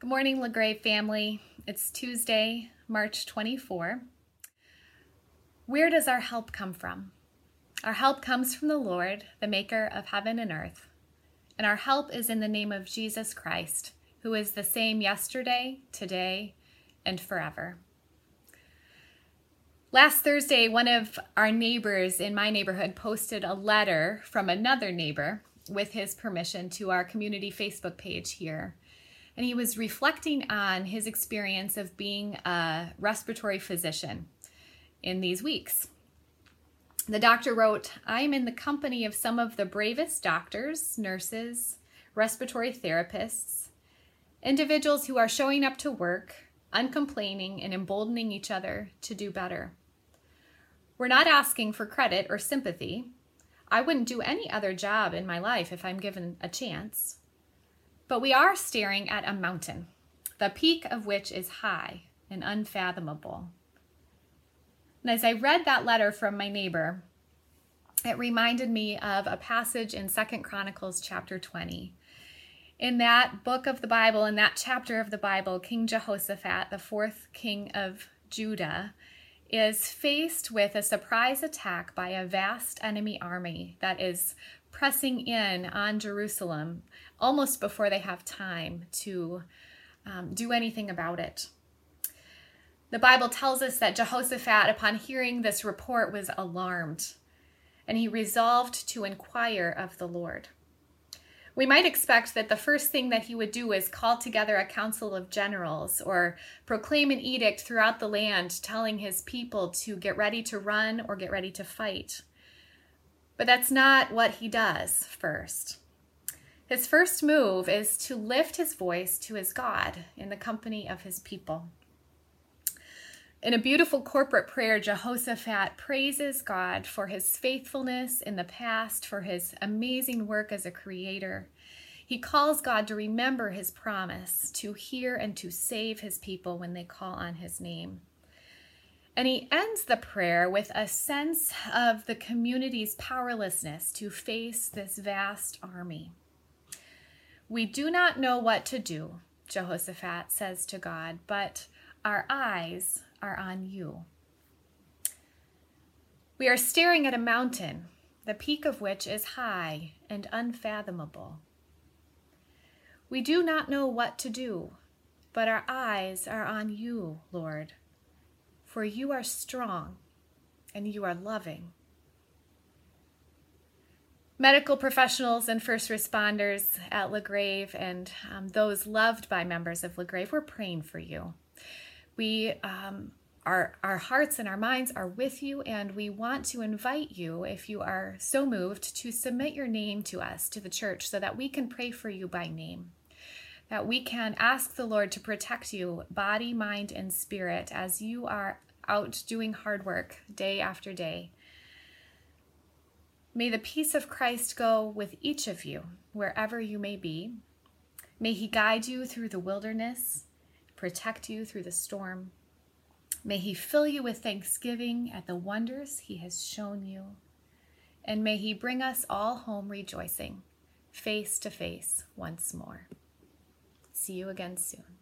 Good morning, LaGrave family. It's Tuesday, March 24. Where does our help come from? Our help comes from the Lord, the maker of heaven and earth. And our help is in the name of Jesus Christ, who is the same yesterday, today, and forever. Last Thursday, one of our neighbors in my neighborhood posted a letter from another neighbor with his permission to our community Facebook page here and he was reflecting on his experience of being a respiratory physician in these weeks. The doctor wrote, I am in the company of some of the bravest doctors, nurses, respiratory therapists, individuals who are showing up to work, uncomplaining, and emboldening each other to do better. We're not asking for credit or sympathy. I wouldn't do any other job in my life if I'm given a chance. But we are staring at a mountain, the peak of which is high and unfathomable. And as I read that letter from my neighbor, it reminded me of a passage in Second Chronicles chapter 20. In that book of the Bible, in that chapter of the Bible, King Jehoshaphat, the fourth king of Judah, is faced with a surprise attack by a vast enemy army that is pressing in on Jerusalem almost before they have time to um, do anything about it. The Bible tells us that Jehoshaphat, upon hearing this report, was alarmed and he resolved to inquire of the Lord. We might expect that the first thing that he would do is call together a council of generals or proclaim an edict throughout the land telling his people to get ready to run or get ready to fight. But that's not what he does first. His first move is to lift his voice to his God in the company of his people. In a beautiful corporate prayer, Jehoshaphat praises God for his faithfulness in the past, for his amazing work as a creator. He calls God to remember his promise to hear and to save his people when they call on his name. And he ends the prayer with a sense of the community's powerlessness to face this vast army. We do not know what to do, Jehoshaphat says to God, but our eyes are on you. We are staring at a mountain, the peak of which is high and unfathomable. We do not know what to do, but our eyes are on you, Lord, for you are strong and you are loving medical professionals and first responders at LaGrave and um, those loved by members of LaGrave, we're praying for you. We, um, our, our hearts and our minds are with you, and we want to invite you, if you are so moved, to submit your name to us, to the church, so that we can pray for you by name. That we can ask the Lord to protect you, body, mind, and spirit, as you are out doing hard work day after day May the peace of Christ go with each of you, wherever you may be. May he guide you through the wilderness, protect you through the storm. May he fill you with thanksgiving at the wonders he has shown you. And may he bring us all home rejoicing, face to face once more. See you again soon.